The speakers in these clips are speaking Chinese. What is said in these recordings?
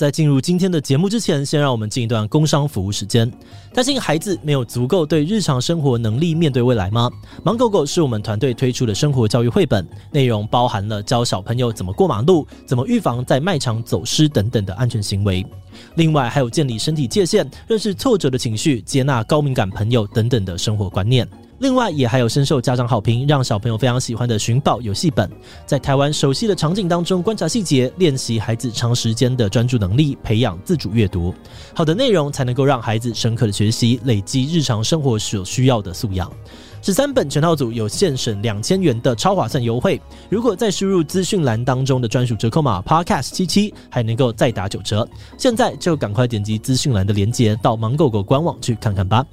在进入今天的节目之前，先让我们进一段工商服务时间。担心孩子没有足够对日常生活能力面对未来吗？芒狗狗是我们团队推出的生活教育绘本，内容包含了教小朋友怎么过马路、怎么预防在卖场走失等等的安全行为。另外，还有建立身体界限、认识挫折的情绪、接纳高敏感朋友等等的生活观念。另外，也还有深受家长好评，让小朋友非常喜欢的寻宝游戏本，在台湾熟悉的场景当中观察细节，练习孩子长时间的专注能力，培养自主阅读。好的内容才能够让孩子深刻的学习，累积日常生活所需要的素养。十三本全套组有现省两千元的超划算优惠，如果再输入资讯栏当中的专属折扣码 Podcast 七七，还能够再打九折。现在就赶快点击资讯栏的链接，到芒狗狗官网去看看吧。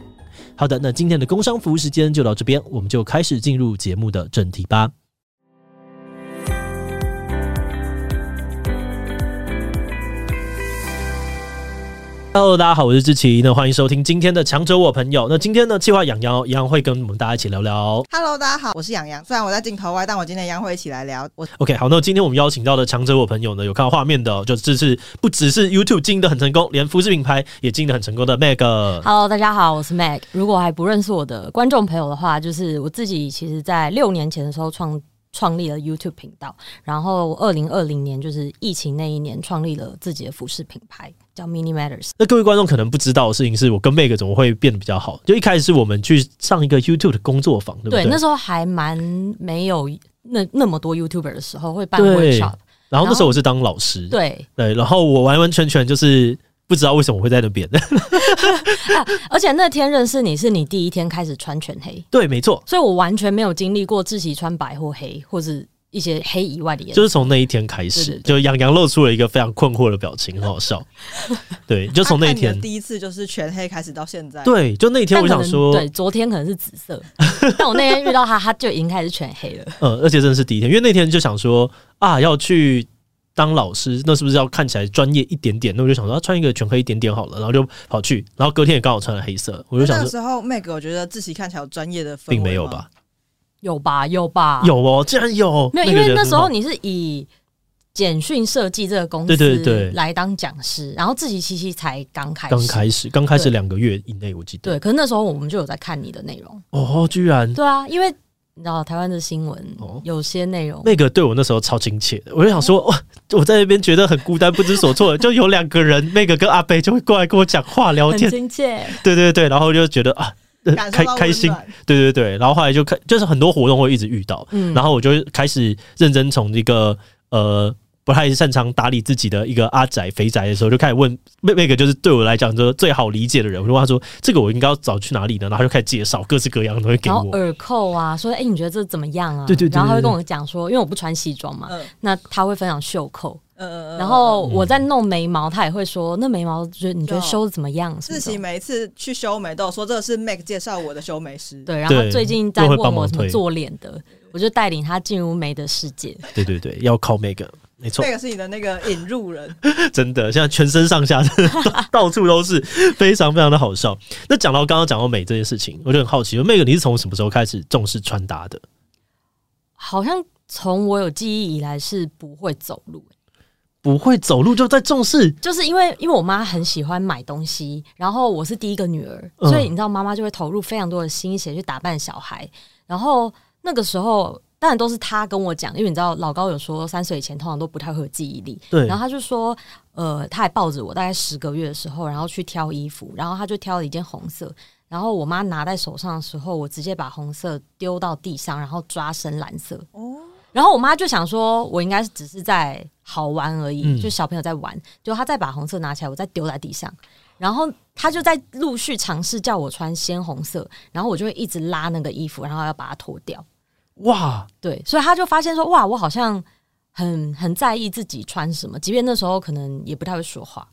好的，那今天的工商服务时间就到这边，我们就开始进入节目的正题吧。Hello，大家好，我是志奇，那欢迎收听今天的强者我朋友。那今天呢，计划洋洋一样会跟我们大家一起聊聊。Hello，大家好，我是养羊。虽然我在镜头外，但我今天一样会一起来聊。我 OK，好，那今天我们邀请到的强者我朋友呢，有看到画面的、哦，就这是不只是 YouTube 经营的很成功，连服饰品牌也经营的很成功的 Meg。Hello，大家好，我是 Meg。如果还不认识我的观众朋友的话，就是我自己，其实在六年前的时候创创立了 YouTube 频道，然后二零二零年就是疫情那一年，创立了自己的服饰品牌。叫 Mini Matters。那各位观众可能不知道的事情是，我跟 Meg 怎么会变得比较好？就一开始是我们去上一个 YouTube 的工作坊，对不对？对，那时候还蛮没有那那么多 YouTuber 的时候，会办 workshop。然后那时候我是当老师，对对，然后我完完全全就是不知道为什么会在那边。啊，而且那天认识你是你第一天开始穿全黑，对，没错。所以我完全没有经历过自己穿白或黑，或是。一些黑以外的颜色，就是从那一天开始，就洋洋露出了一个非常困惑的表情，很好笑。对，就从那一天第一次就是全黑开始到现在。对，就那一天我想说，对，昨天可能是紫色，但我那天遇到他，他就已经开始全黑了。嗯，而且真的是第一天，因为那天就想说啊，要去当老师，那是不是要看起来专业一点点？那我就想说，穿一个全黑一点点好了，然后就跑去，然后隔天也刚好穿了黑色，我就想说，那时候 Meg，我觉得自己看起来有专业的氛围，并没有吧。有吧，有吧，有哦，竟然有。没有，因为那时候你是以简讯设计这个公司对对对来当讲师，然后志祺七七才刚开始，刚开始，刚开始两个月以内，我记得。对，可是那时候我们就有在看你的内容哦，居然对啊，因为你知道台湾的新闻有些内容，那个对我那时候超亲切的，我就想说哇，我在那边觉得很孤单，不知所措，就有两个人，那个跟阿北就会过来跟我讲话聊天，亲切，对对对，然后就觉得啊。开开心，对对对，然后后来就开，就是很多活动会一直遇到，嗯，然后我就开始认真从一个呃不太擅长打理自己的一个阿宅肥宅的时候，就开始问那那个就是对我来讲就是最好理解的人，我就问他说这个我应该要找去哪里呢？然后就开始介绍各式各样的东西给我，然后耳扣啊，说哎、欸、你觉得这怎么样啊？对对对，对，然后他会跟我讲说，因为我不穿西装嘛，嗯、那他会分享袖扣。呃，然后我在弄眉毛，他也会说，那眉毛觉得你觉得修的怎么样？自己每一次去修眉都有说，这是 Meg 介绍我的修眉师。对，然后最近在问我怎么做脸的，我就带领他进入眉的世界。对对对，要靠 Meg，没错，Meg 是你的那个引路人。真的，现在全身上下 到处都是，非常非常的好笑。那讲到刚刚讲到美这件事情，我就很好奇，Meg 你是从什么时候开始重视穿搭的？好像从我有记忆以来是不会走路。不会走路就在重视，就是因为因为我妈很喜欢买东西，然后我是第一个女儿，嗯、所以你知道妈妈就会投入非常多的心血去打扮小孩。然后那个时候当然都是他跟我讲，因为你知道老高有说三岁以前通常都不太会有记忆力，对。然后他就说，呃，他还抱着我大概十个月的时候，然后去挑衣服，然后他就挑了一件红色，然后我妈拿在手上的时候，我直接把红色丢到地上，然后抓深蓝色。哦。然后我妈就想说，我应该是只是在好玩而已，嗯、就小朋友在玩。就他再把红色拿起来，我再丢在地上，然后他就在陆续尝试叫我穿鲜红色，然后我就会一直拉那个衣服，然后要把它脱掉。哇，对，所以他就发现说，哇，我好像很很在意自己穿什么，即便那时候可能也不太会说话。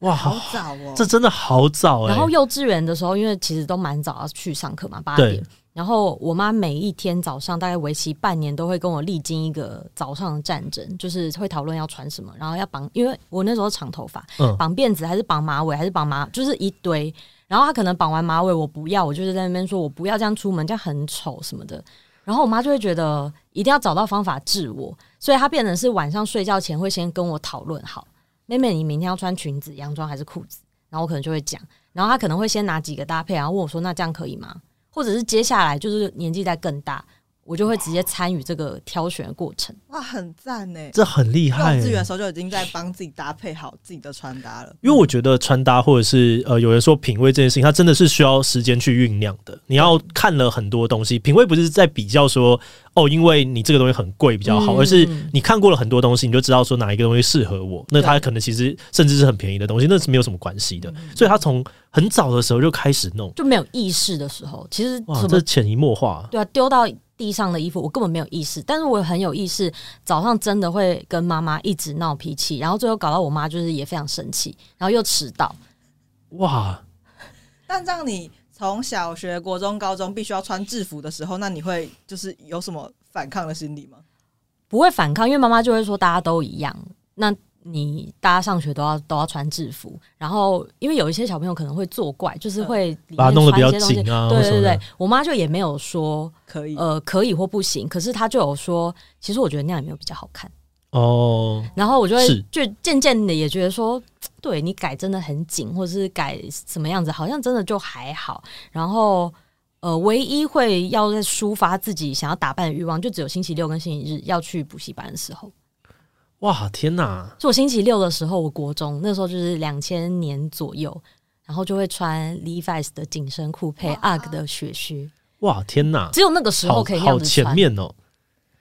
哇，好早哦，这真的好早哎。然后幼稚园的时候，因为其实都蛮早要去上课嘛，八点。然后我妈每一天早上大概为期半年都会跟我历经一个早上的战争，就是会讨论要穿什么，然后要绑，因为我那时候长头发，绑辫子还是绑马尾还是绑马，就是一堆。然后她可能绑完马尾我不要，我就是在那边说我不要这样出门，这样很丑什么的。然后我妈就会觉得一定要找到方法治我，所以她变成是晚上睡觉前会先跟我讨论好，妹妹，你明天要穿裙子、洋装还是裤子？”然后我可能就会讲，然后她可能会先拿几个搭配，然后问我说：“那这样可以吗？”或者是接下来就是年纪再更大。我就会直接参与这个挑选的过程。哇，很赞呢！这很厉害。幼稚园的时候就已经在帮自己搭配好自己的穿搭了。因为我觉得穿搭或者是呃，有人说品味这件事情，它真的是需要时间去酝酿的。你要看了很多东西，品味不是在比较说哦，因为你这个东西很贵比较好，而是你看过了很多东西，你就知道说哪一个东西适合我。那它可能其实甚至是很便宜的东西，那是没有什么关系的。所以他从很早的时候就开始弄，就没有意识的时候，其实哇，这潜移默化。对啊，丢到。地上的衣服我根本没有意识，但是我很有意识。早上真的会跟妈妈一直闹脾气，然后最后搞到我妈就是也非常生气，然后又迟到。哇！但这样你从小学、国中、高中必须要穿制服的时候，那你会就是有什么反抗的心理吗？不会反抗，因为妈妈就会说大家都一样。那你大家上学都要都要穿制服，然后因为有一些小朋友可能会作怪，就是会把它弄得比较紧啊。对对对，我妈就也没有说可以呃可以或不行，可是她就有说，其实我觉得那样也没有比较好看哦。然后我就会就渐渐的也觉得说，对你改真的很紧，或者是改什么样子，好像真的就还好。然后呃，唯一会要在抒发自己想要打扮的欲望，就只有星期六跟星期日要去补习班的时候。哇天哪！就我星期六的时候，我国中那时候就是两千年左右，然后就会穿 Levi's 的紧身裤配 UGG 的雪靴。哇天哪！只有那个时候可以好，好前面哦。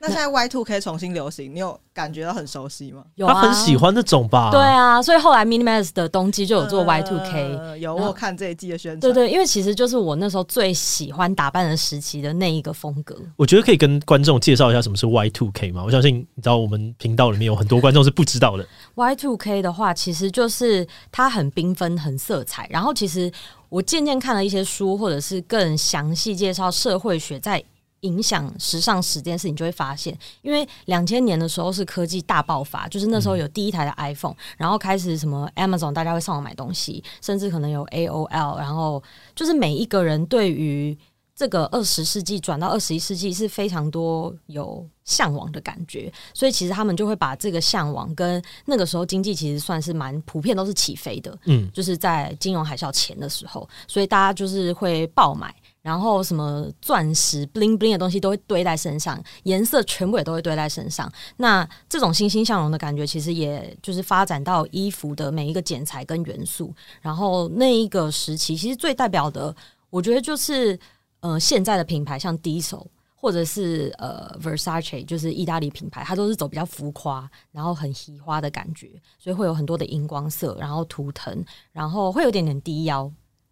那现在 Y two K 重新流行，你有感觉到很熟悉吗？有啊，他很喜欢那种吧？对啊，所以后来 Minimalist 的冬季就有做 Y two K，呃、有我看这一季的宣传。對，对对，因为其实就是我那时候最喜欢打扮的时期的那一个风格。我觉得可以跟观众介绍一下什么是 Y two K 吗？我相信你知道，我们频道里面有很多观众是不知道的。Y two K 的话，其实就是它很缤纷、很色彩。然后其实我渐渐看了一些书，或者是更详细介绍社会学在。影响时尚十件事，你就会发现，因为两千年的时候是科技大爆发，就是那时候有第一台的 iPhone，然后开始什么 Amazon，大家会上网买东西，甚至可能有 AOL，然后就是每一个人对于这个二十世纪转到二十一世纪是非常多有向往的感觉，所以其实他们就会把这个向往跟那个时候经济其实算是蛮普遍都是起飞的，嗯，就是在金融海啸前的时候，所以大家就是会爆买。然后什么钻石、bling bling 的东西都会堆在身上，颜色全部也都会堆在身上。那这种欣欣向荣的感觉，其实也就是发展到衣服的每一个剪裁跟元素。然后那一个时期，其实最代表的，我觉得就是呃现在的品牌，像 Diesel 或者是呃 Versace，就是意大利品牌，它都是走比较浮夸，然后很奇花的感觉，所以会有很多的荧光色，然后图腾，然后会有点点低腰。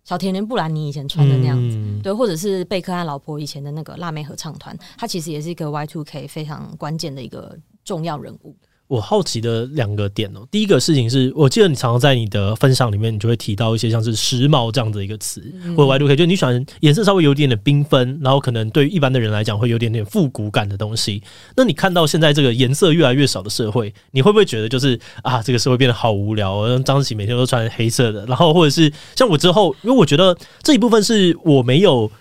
小甜甜布兰妮以前穿的那样子，嗯、对，或者是贝克汉老婆以前的那个辣妹合唱团，她其实也是一个 Y Two K 非常关键的一个重要人物。我好奇的两个点哦，第一个事情是我记得你常常在你的分享里面，你就会提到一些像是时髦这样的一个词，嗯、或者 Y2K，就你喜欢颜色稍微有点点缤纷，然后可能对于一般的人来讲会有点点复古感的东西。那你看到现在这个颜色越来越少的社会，你会不会觉得就是啊，这个社会变得好无聊？张志祺每天都穿黑色的，然后或者是像我之后，因为我觉得这一部分是我没有。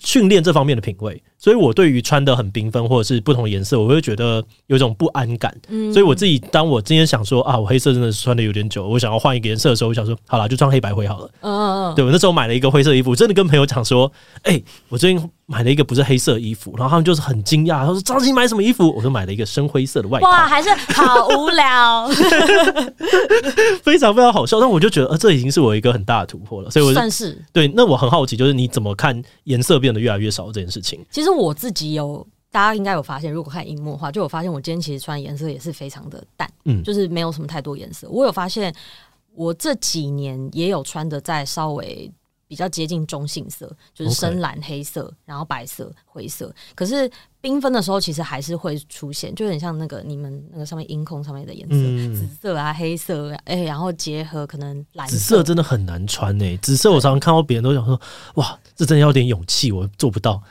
训练这方面的品味，所以我对于穿的很缤纷或者是不同颜色，我会觉得有一种不安感。嗯，所以我自己当我今天想说啊，我黑色真的是穿的有点久，我想要换一个颜色的时候，我想说好了，就穿黑白灰好了。嗯嗯嗯，对，我那时候买了一个灰色衣服，真的跟朋友讲说，哎、欸，我最近。买了一个不是黑色衣服，然后他们就是很惊讶，他说：“张琪买什么衣服？”我说：“买了一个深灰色的外套。”哇，还是好无聊，非常非常好笑。但我就觉得，呃，这已经是我一个很大的突破了。所以我算是对。那我很好奇，就是你怎么看颜色变得越来越少这件事情？其实我自己有，大家应该有发现，如果看荧幕的话，就有发现我今天其实穿颜色也是非常的淡，嗯，就是没有什么太多颜色。我有发现，我这几年也有穿的在稍微。比较接近中性色，就是深蓝、黑色.然后白色、灰色。可是缤纷的时候，其实还是会出现，就很像那个你们那个上面音控上面的颜色，嗯、紫色啊、黑色，哎、欸，然后结合可能蓝色。紫色真的很难穿诶、欸，紫色我常常看到别人都想说，哇，这真的要点勇气，我做不到。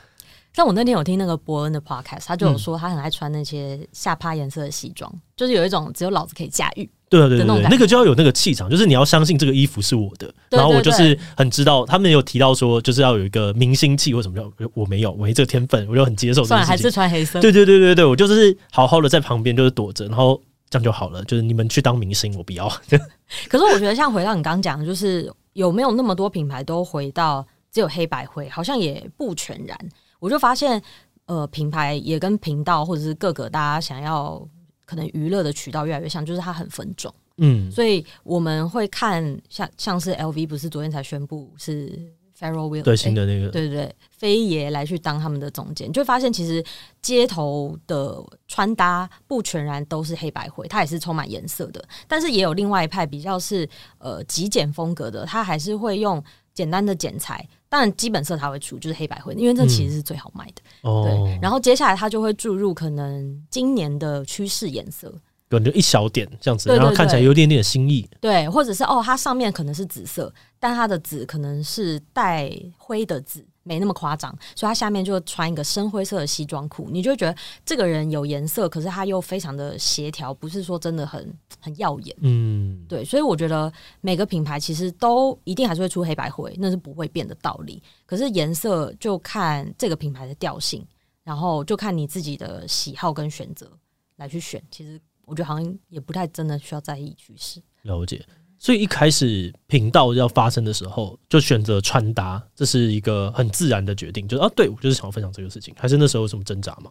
像我那天有听那个伯恩的 podcast，他就有说他很爱穿那些下趴颜色的西装，嗯、就是有一种只有老子可以驾驭。对对对，对，那个就要有那个气场，就是你要相信这个衣服是我的。然后我就是很知道，他们有提到说，就是要有一个明星气或什么叫我没有，我没这个天分，我就很接受。算了，还是穿黑色。对对对对对，我就是好好的在旁边就是躲着，然后这样就好了，就是你们去当明星，我不要。可是我觉得，像回到你刚刚讲的，就是有没有那么多品牌都回到只有黑白灰，好像也不全然。我就发现，呃，品牌也跟频道或者是各个大家想要可能娱乐的渠道越来越像，就是它很分众。嗯，所以我们会看像像是 LV，不是昨天才宣布是。Pharrell Williams 对新的那个，对对对，飞爷来去当他们的总监，就会发现其实街头的穿搭不全然都是黑白灰，它也是充满颜色的。但是也有另外一派比较是呃极简风格的，它还是会用简单的剪裁，当然基本色它会出就是黑白灰，因为这其实是最好卖的。嗯、对，然后接下来它就会注入可能今年的趋势颜色。对，就一小点这样子，然后看起来有点点新意。对，或者是哦，它上面可能是紫色，但它的紫可能是带灰的紫，没那么夸张，所以他下面就穿一个深灰色的西装裤，你就会觉得这个人有颜色，可是他又非常的协调，不是说真的很很耀眼。嗯，对，所以我觉得每个品牌其实都一定还是会出黑白灰，那是不会变的道理。可是颜色就看这个品牌的调性，然后就看你自己的喜好跟选择来去选，其实。我觉得好像也不太真的需要在意趋势。了解，所以一开始频道要发生的时候，就选择穿搭，这是一个很自然的决定。就是啊，对，我就是想要分享这个事情。还是那时候有什么挣扎吗？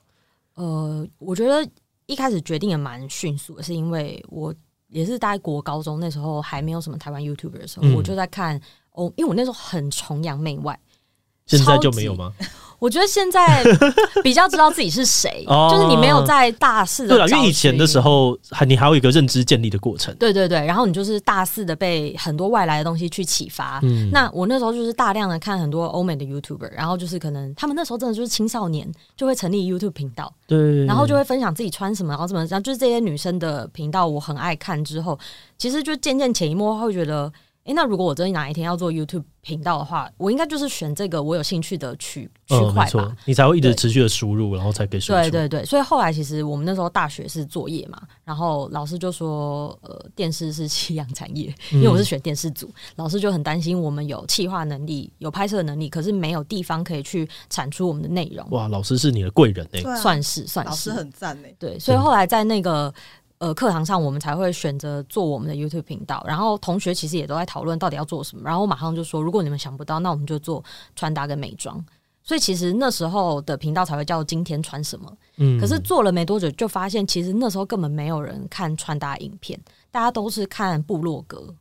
呃，我觉得一开始决定也蛮迅速的，是因为我也是大概国高中那时候还没有什么台湾 YouTuber 的时候，嗯、我就在看哦，因为我那时候很崇洋媚外，现在就没有吗？我觉得现在 比较知道自己是谁，就是你没有在大肆的。对了，因为以前的时候，还你还有一个认知建立的过程。对对对，然后你就是大肆的被很多外来的东西去启发。嗯，那我那时候就是大量的看很多欧美的 YouTuber，然后就是可能他们那时候真的就是青少年就会成立 YouTube 频道，对，然后就会分享自己穿什么，然后怎么然后，就是这些女生的频道我很爱看。之后其实就渐渐潜移默化会觉得。诶，那如果我真的哪一天要做 YouTube 频道的话，我应该就是选这个我有兴趣的区区块吧，嗯，你才会一直持续的输入，然后才可以输出。对对对，所以后来其实我们那时候大学是作业嘛，然后老师就说，呃，电视是夕阳产业，因为我是选电视组，嗯、老师就很担心我们有企划能力、有拍摄能力，可是没有地方可以去产出我们的内容。哇，老师是你的贵人哎，啊，算是算是，老师很赞哎。对，所以后来在那个。呃，课堂上我们才会选择做我们的 YouTube 频道，然后同学其实也都在讨论到底要做什么，然后我马上就说，如果你们想不到，那我们就做穿搭跟美妆。所以其实那时候的频道才会叫今天穿什么。嗯，可是做了没多久，就发现其实那时候根本没有人看穿搭影片，大家都是看部落格，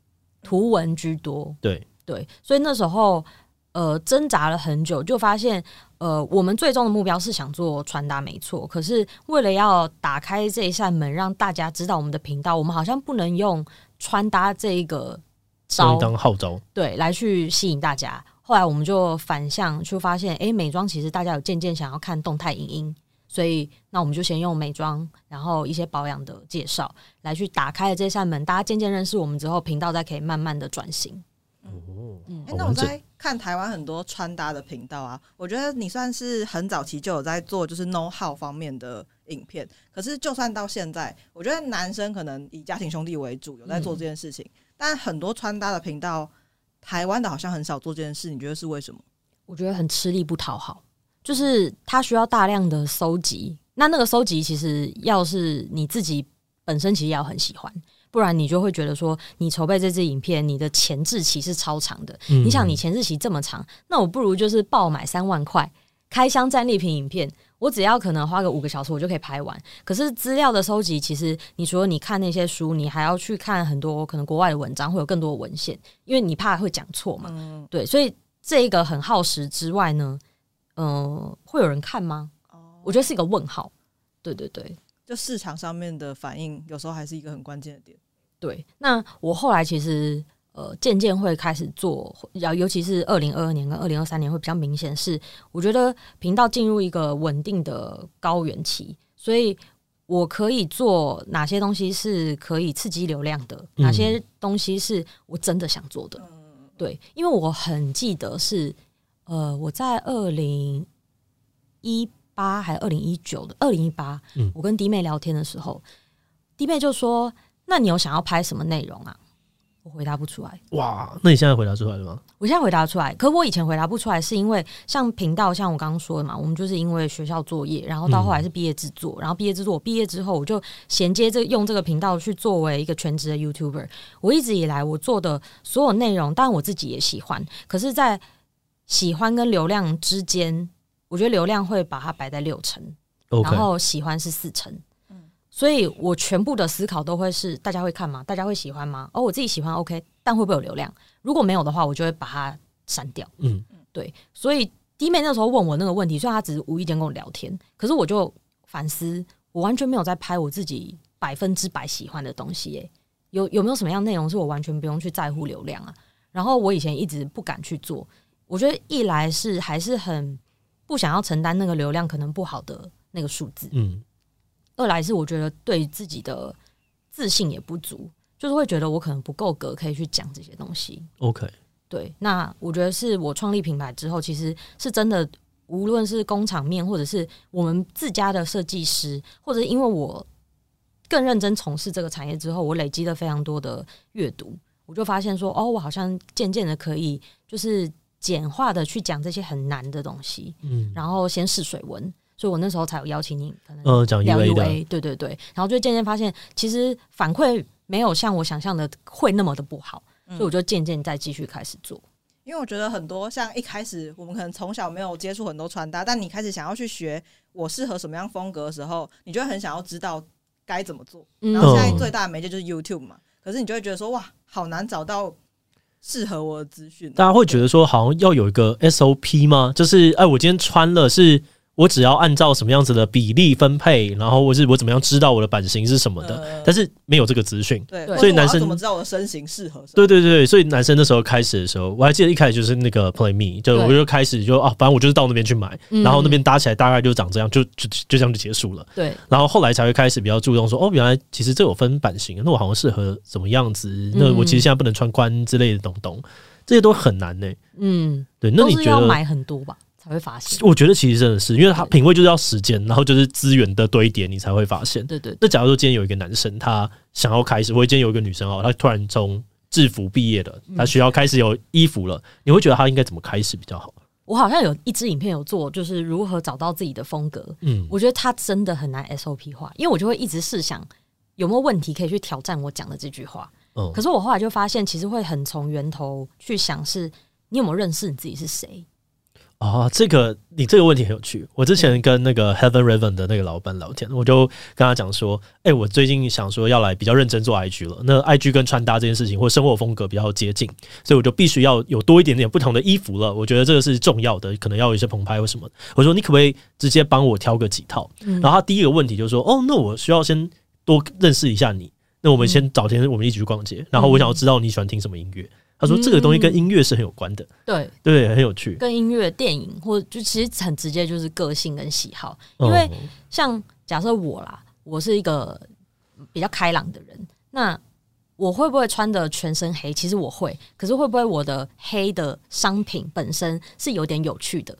图文居多。对对，所以那时候。呃，挣扎了很久，就发现，呃，我们最终的目标是想做穿搭，没错。可是为了要打开这一扇门，让大家知道我们的频道，我们好像不能用穿搭这一个招当号召，对，来去吸引大家。后来我们就反向，去发现，哎，美妆其实大家有渐渐想要看动态影音，所以那我们就先用美妆，然后一些保养的介绍，来去打开了这扇门。大家渐渐认识我们之后，频道再可以慢慢的转型。哦，嗯，欸、那我在看台湾很多穿搭的频道啊，我觉得你算是很早期就有在做，就是 know how 方面的影片。可是就算到现在，我觉得男生可能以家庭兄弟为主，有在做这件事情。嗯、但很多穿搭的频道，台湾的好像很少做这件事。你觉得是为什么？我觉得很吃力不讨好，就是他需要大量的搜集。那那个搜集，其实要是你自己本身其实也要很喜欢。不然你就会觉得说，你筹备这支影片，你的前置期是超长的。嗯、你想，你前置期这么长，那我不如就是爆买三万块，开箱战利品影片，我只要可能花个五个小时，我就可以拍完。可是资料的收集，其实你除了你看那些书，你还要去看很多可能国外的文章，会有更多的文献，因为你怕会讲错嘛。嗯、对，所以这一个很耗时之外呢，嗯、呃，会有人看吗？哦我觉得是一个问号。对对对，就市场上面的反应，有时候还是一个很关键的点。对，那我后来其实呃渐渐会开始做，尤尤其是二零二二年跟二零二三年会比较明显，是我觉得频道进入一个稳定的高原期，所以我可以做哪些东西是可以刺激流量的，嗯、哪些东西是我真的想做的。对，因为我很记得是呃我在二零一八还是二零一九的二零一八，我跟弟妹聊天的时候，弟妹就说。那你有想要拍什么内容啊？我回答不出来。哇，那你现在回答出来了吗？我现在回答出来，可我以前回答不出来，是因为像频道，像我刚刚说的嘛，我们就是因为学校作业，然后到后来是毕业制作，嗯、然后毕业制作，我毕业之后我就衔接这用这个频道去作为一个全职的 YouTuber。我一直以来我做的所有内容，当然我自己也喜欢，可是，在喜欢跟流量之间，我觉得流量会把它摆在六成然后喜欢是四成。所以我全部的思考都会是：大家会看吗？大家会喜欢吗？哦，我自己喜欢，OK，但会不会有流量？如果没有的话，我就会把它删掉。嗯，对。所以弟妹那时候问我那个问题，虽然她只是无意间跟我聊天，可是我就反思，我完全没有在拍我自己百分之百喜欢的东西。耶，有有没有什么样内容是我完全不用去在乎流量啊？然后我以前一直不敢去做，我觉得一来是还是很不想要承担那个流量可能不好的那个数字。嗯。二来是我觉得对自己的自信也不足，就是会觉得我可能不够格可以去讲这些东西。OK，对，那我觉得是我创立品牌之后，其实是真的，无论是工厂面，或者是我们自家的设计师，或者因为我更认真从事这个产业之后，我累积了非常多的阅读，我就发现说，哦，我好像渐渐的可以就是简化的去讲这些很难的东西，嗯，然后先试水温。所以我那时候才有邀请你，可能呃讲 UA 的，对对对，然后就渐渐发现，其实反馈没有像我想象的会那么的不好，嗯、所以我就渐渐再继续开始做。因为我觉得很多像一开始我们可能从小没有接触很多穿搭，但你开始想要去学我适合什么样风格的时候，你就会很想要知道该怎么做。然后现在最大的媒介就是 YouTube 嘛，可是你就会觉得说哇，好难找到适合我的资讯。大家会觉得说，好像要有一个 SOP 吗？就是哎，我今天穿了是。我只要按照什么样子的比例分配，然后或是我怎么样知道我的版型是什么的，呃、但是没有这个资讯，对，所以男生怎么知道我的身形适合？对对对，所以男生那时候开始的时候，我还记得一开始就是那个 Play Me，就我就开始就啊，反正我就是到那边去买，然后那边搭起来大概就长这样，就就就这样就结束了。对，然后后来才会开始比较注重说，哦，原来其实这有分版型，那我好像适合什么样子？那我其实现在不能穿宽之类的东东，这些都很难呢、欸。嗯，对，那你觉得要买很多吧？才会发现，我觉得其实真的是，因为他品味就是要时间，然后就是资源的堆叠，你才会发现。对，对对。那假如说今天有一个男生，他想要开始，或者今天有一个女生哦，她突然从制服毕业了，她需要开始有衣服了，你会觉得她应该怎么开始比较好？我好像有一支影片有做，就是如何找到自己的风格。嗯，我觉得他真的很难 SOP 化，因为我就会一直试想有没有问题可以去挑战我讲的这句话。嗯，可是我后来就发现，其实会很从源头去想，是你有没有认识你自己是谁？哦，这个你这个问题很有趣。我之前跟那个 Heaven Raven 的那个老板聊天，我就跟他讲说：“哎，我最近想说要来比较认真做 IG 了。那 IG 跟穿搭这件事情或生活风格比较接近，所以我就必须要有多一点点不同的衣服了。我觉得这个是重要的，可能要有一些棚拍或什么。我说你可不可以直接帮我挑个几套？然后他第一个问题就是说：哦，那我需要先多认识一下你。那我们先找天我们一起去逛街，然后我想要知道你喜欢听什么音乐。”他说：“这个东西跟音乐是很有关的，对对，很有趣。跟音乐、电影，或者就其实很直接，就是个性跟喜好。因为像假设我啦，我是一个比较开朗的人，那我会不会穿的全身黑？其实我会，可是会不会我的黑的商品本身是有点有趣的？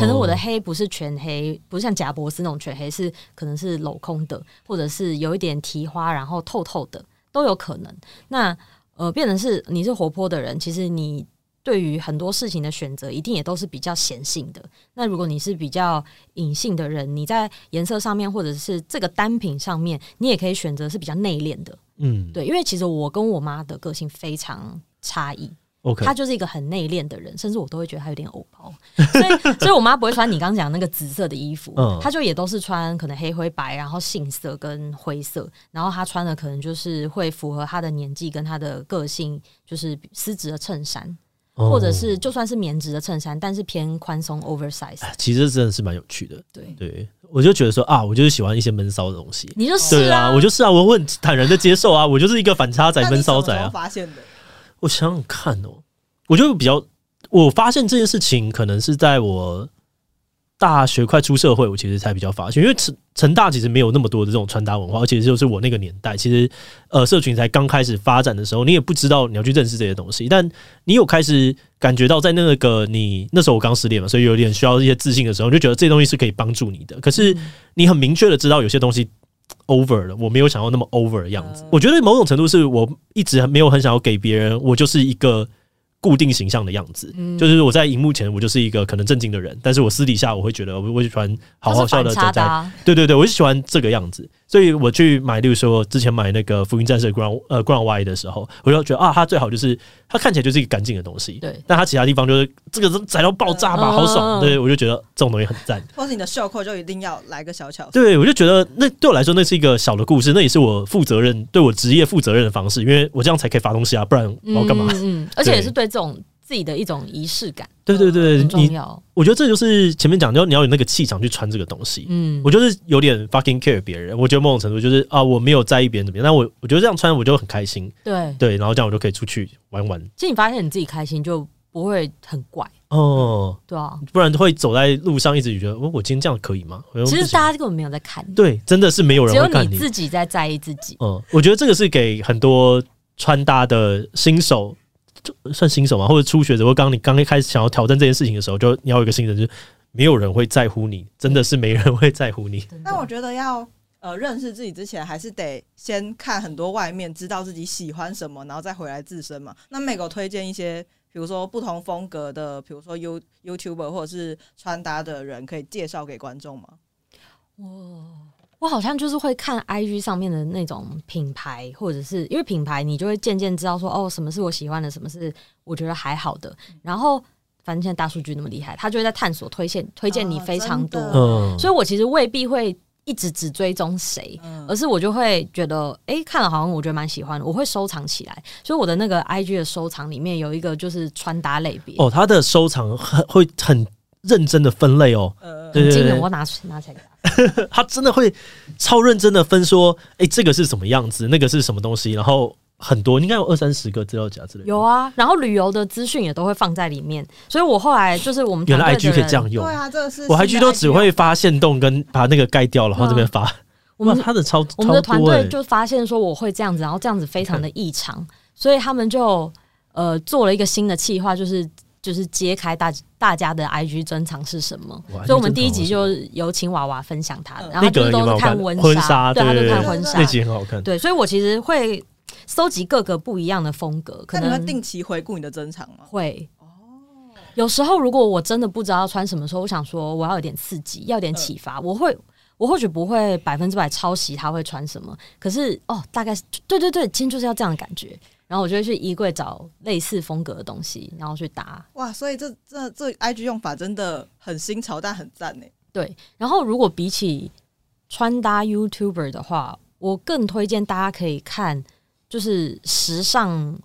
可能我的黑不是全黑，不是像贾博斯那种全黑，是可能是镂空的，或者是有一点提花，然后透透的都有可能。那呃，变成是你是活泼的人，其实你对于很多事情的选择，一定也都是比较显性的。那如果你是比较隐性的人，你在颜色上面，或者是这个单品上面，你也可以选择是比较内敛的。嗯，对，因为其实我跟我妈的个性非常差异。他就是一个很内敛的人，甚至我都会觉得他有点偶包，所以，所以我妈不会穿你刚刚讲那个紫色的衣服，她，就也都是穿可能黑灰白，然后杏色跟灰色，然后她穿的可能就是会符合她的年纪跟她的个性，就是丝质的衬衫，哦，或者是就算是棉质的衬衫，但是偏宽松 oversize，其实真的是蛮有趣的，对。对，我就觉得说啊，我就是喜欢一些闷骚的东西，你就是啊，对啊，我就是啊，我会很坦然的接受啊，我就是一个反差仔，闷骚仔啊，发现的。我想想看哦，我就比较，我发现这件事情可能是在我大学快出社会，我其实才比较发现，因为成成大其实没有那么多的这种穿搭文化，而且就是我那个年代，其实呃社群才刚开始发展的时候，你也不知道你要去认识这些东西，但你有开始感觉到在那个你那时候我刚失恋嘛，所以有点需要一些自信的时候，就觉得这些东西是可以帮助你的。可是你很明确的知道有些东西 over 了，我没有想要那么 over 的样子。呃、我觉得某种程度是我一直没有很想要给别人，我就是一个。固定形象的样子，嗯、就是我在荧幕前，我就是一个可能正经的人，但是我私底下我会觉得，我我喜欢好好笑的对对对，我就喜欢这个样子。所以我去买，例如说之前买那个福音战士 Ground 呃 Ground Y 的时候，我就觉得啊，它最好就是它看起来就是一个干净的东西，对。但它其他地方就是这个是窄到爆炸吧，好爽，对，我就觉得这种东西很赞。或是你的袖扣就一定要来个小巧，对，我就觉得那对我来说那是一个小的故事，那也是我负责任对我职业负责任的方式，因为我这样才可以发东西啊，不然我要干嘛？嗯，嗯，而且也是对这种。自己的一种仪式感，对对对，很重要。我觉得这就是前面讲，就你要有那个气场去穿这个东西。嗯，我就是有点 fucking care 别人。我觉得某种程度就是啊，我没有在意别人怎么样，但我我觉得这样穿我就很开心。对对，然后这样我就可以出去玩玩。其实你发现你自己开心就不会很怪哦，对啊，不然会走在路上一直觉得，我我今天这样可以吗？其实大家根本没有在看，对，真的是没有人会看你，只有你自己在在意自己。嗯，我觉得这个是给很多穿搭的新手。算新手嘛，或者初学者，或刚你刚一开始想要挑战这件事情的时候，就你要有一个新人，就是没有人会在乎你，真的是没人会在乎你。那我觉得要呃认识自己之前，还是得先看很多外面，知道自己喜欢什么，然后再回来自身嘛。那 Meg 推荐一些，比如说不同风格的，比如说 You YouTuber 或者是穿搭的人，可以介绍给观众吗？哇。我好像就是会看 IG 上面的那种品牌，或者是因为品牌，你就会渐渐知道说，哦，什么是我喜欢的，什么是我觉得还好的。然后，反正现在大数据那么厉害，他就会在探索推荐推荐你非常多。哦、所以我其实未必会一直只追踪谁，嗯、而是我就会觉得，哎、欸，看了好像我觉得蛮喜欢的，我会收藏起来。所以我的那个 IG 的收藏里面有一个就是穿搭类别。哦，他的收藏很会很认真的分类哦。呃，对对对，我拿拿起来。他真的会超认真的分说，哎、欸，这个是什么样子，那个是什么东西，然后很多应该有二三十个资料夹之类的。有啊，然后旅游的资讯也都会放在里面，所以我后来就是我们原来 IG 可以这样用，对啊，这个是我 IG 都只会发现洞跟把那个盖掉了，然后这边发。我们他的超我们的团队就发现说我会这样子，然后这样子非常的异常，所以他们就呃做了一个新的企划，就是。就是揭开大大家的 IG 珍藏是什么，所以我们第一集就有请娃娃分享他的，然后就是都是看婚纱，对，他就看婚纱，那集很好看。对，所以我其实会搜集各个不一样的风格，可能会定期回顾你的珍藏吗？会哦。有时候如果我真的不知道要穿什么时候，我想说我要有点刺激，要点启发，我会我或许不会百分之百抄袭他会穿什么，可是哦，大概是对对对，今天就是要这样的感觉。然后我就会去衣柜找类似风格的东西，然后去搭。哇，所以这这这 IG 用法真的很新潮，但很赞呢。对，然后如果比起穿搭 YouTuber 的话，我更推荐大家可以看就是时尚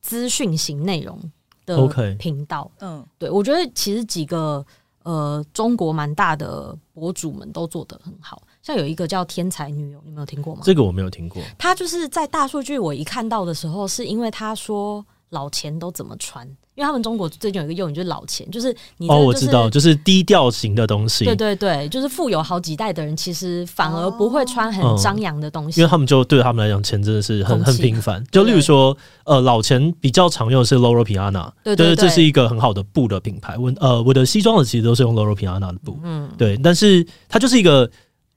资讯型内容的频道。Okay. 嗯，对，我觉得其实几个呃中国蛮大的博主们都做得很好。像有一个叫天才女友，你没有听过吗？这个我没有听过。他就是在大数据，我一看到的时候，是因为他说老钱都怎么穿？因为他们中国最近有一个用语，就是老钱，就是你、就是、哦，我知道，就是低调型的东西。对对对，就是富有好几代的人，其实反而不会穿很张扬的东西、哦嗯，因为他们就对他们来讲，钱真的是很很平凡。就例如说，呃，老钱比较常用的是 Loro Piana，对对对，这是一个很好的布的品牌。我呃，我的西装的其实都是用 Loro Piana 的布，嗯，对，但是它就是一个。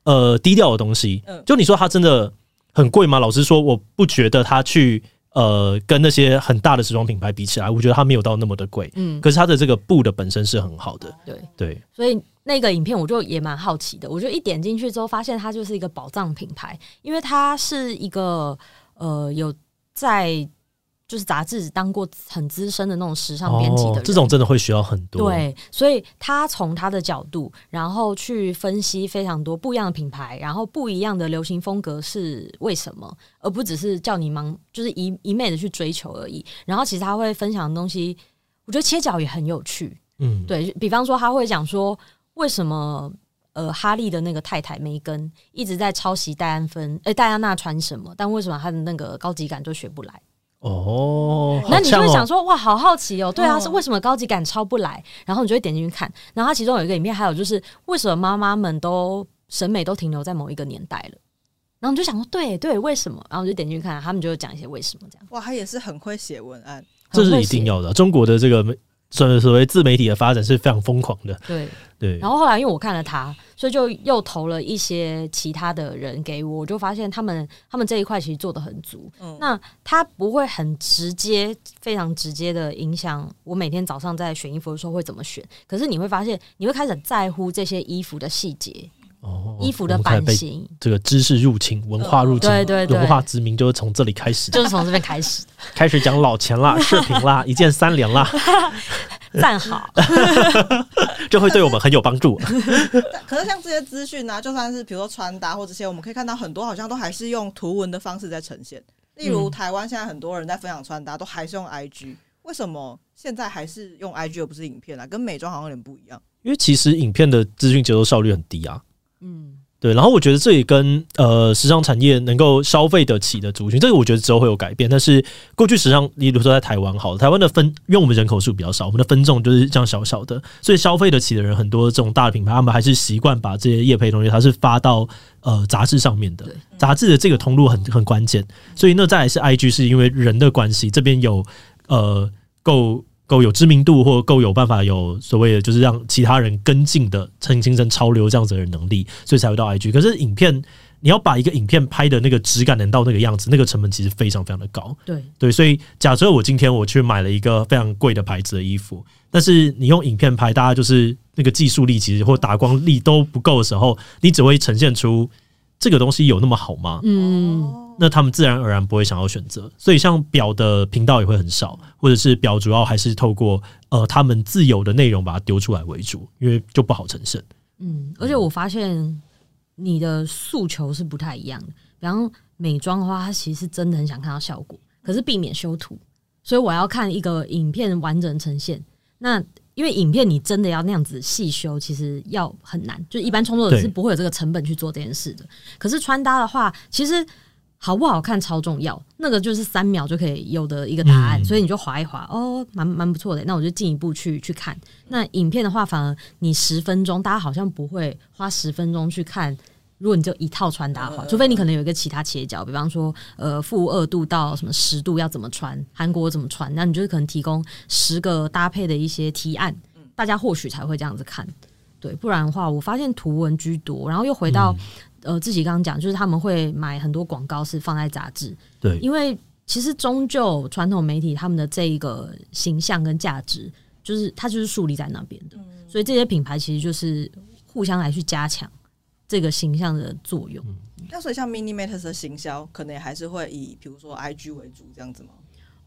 呃，低调的东西，就你说它真的很贵吗？老实说，我不觉得它去呃跟那些很大的时装品牌比起来，我觉得它没有到那么的贵。嗯，可是它的这个布的本身是很好的。对对，所以那个影片我就也蛮好奇的，我就一点进去之后，发现它就是一个宝藏品牌，因为它是一个呃有在。就是杂志当过很资深的那种时尚编辑的人，这种真的会需要很多。对，所以他从他的角度，然后去分析非常多不一样的品牌，然后不一样的流行风格是为什么，而不只是叫你忙，就是一一昧的去追求而已。然后其实他会分享的东西，我觉得切角也很有趣。嗯，对，比方说他会讲说，为什么呃哈利的那个太太梅根一直在抄袭戴安芬，哎、欸、戴安娜穿什么，但为什么她的那个高级感就学不来？哦，那你就会想说，哇，好好奇哦，对啊，是为什么高级感超不来？然后你就会点进去看，然后它其中有一个影片，还有就是为什么妈妈们都审美都停留在某一个年代了？然后你就想说，对对，为什么？然后我就点进去看，他们就会讲一些为什么这样。哇，他也是很会写文案，这是一定要的。中国的这个所所谓自媒体的发展是非常疯狂的。对对。然后后来因为我看了他，所以就又投了一些其他的人给我，我就发现他们他们这一块其实做的很足。嗯。那他不会很直接、非常直接的影响我每天早上在选衣服的时候会怎么选。可是你会发现，你会开始在乎这些衣服的细节。哦，衣服的版型，这个知识入侵、文化入侵、对对对，文化殖民就是从这里开始，就 是从这边开始，开始讲老钱啦、饰品啦、一键三连啦，赞好，这会对我们很有帮助。可是像这些资讯呢，就算是比如说穿搭或这些，我们可以看到很多好像都还是用图文的方式在呈现。例如台湾现在很多人在分享穿搭，都还是用 IG，为什么现在还是用 IG 而不是影片啊？跟美妆好像有点不一样。因为其实影片的资讯接收效率很低啊。嗯，对，然后我觉得这也跟呃时尚产业能够消费得起的族群，这个我觉得之后会有改变。但是过去时尚，例如说在台湾好了，台湾的分，因为我们人口数比较少，我们的分众就是这样小小的，所以消费得起的人很多。这种大的品牌，他们还是习惯把这些业配东西，它是发到呃杂志上面的。杂志的这个通路很很关键，所以那再来是 IG，是因为人的关系，这边有呃够。够有知名度，或够有办法有所谓的，就是让其他人跟进的，成形成潮流这样子的能力，所以才会到 IG。可是影片，你要把一个影片拍的那个质感能到那个样子，那个成本其实非常非常的高。对对，所以假设我今天我去买了一个非常贵的牌子的衣服，但是你用影片拍，大家就是那个技术力其实或打光力都不够的时候，你只会呈现出这个东西有那么好吗？嗯。那他们自然而然不会想要选择，所以像表的频道也会很少，或者是表主要还是透过呃他们自有的内容把它丢出来为主，因为就不好成胜。嗯，而且我发现你的诉求是不太一样的，比方美妆的话，它其实是真的很想看到效果，可是避免修图，所以我要看一个影片完整呈现。那因为影片你真的要那样子细修，其实要很难，就一般创作者是不会有这个成本去做这件事的。可是穿搭的话，其实。好不好看超重要，那个就是三秒就可以有的一个答案，嗯、所以你就划一划，哦，蛮蛮不错的。那我就进一步去去看。那影片的话，反而你十分钟，大家好像不会花十分钟去看。如果你就一套穿搭的话，除非你可能有一个其他切角，比方说，呃，负二度到什么十度要怎么穿，韩国怎么穿，那你就是可能提供十个搭配的一些提案，大家或许才会这样子看。对，不然的话，我发现图文居多，然后又回到。呃，自己刚刚讲，就是他们会买很多广告是放在杂志，对，因为其实终究传统媒体他们的这一个形象跟价值，就是它就是树立在那边的，所以这些品牌其实就是互相来去加强这个形象的作用。那所以像 Mini Matters 的行销，可能也还是会以比如说 IG 为主这样子吗？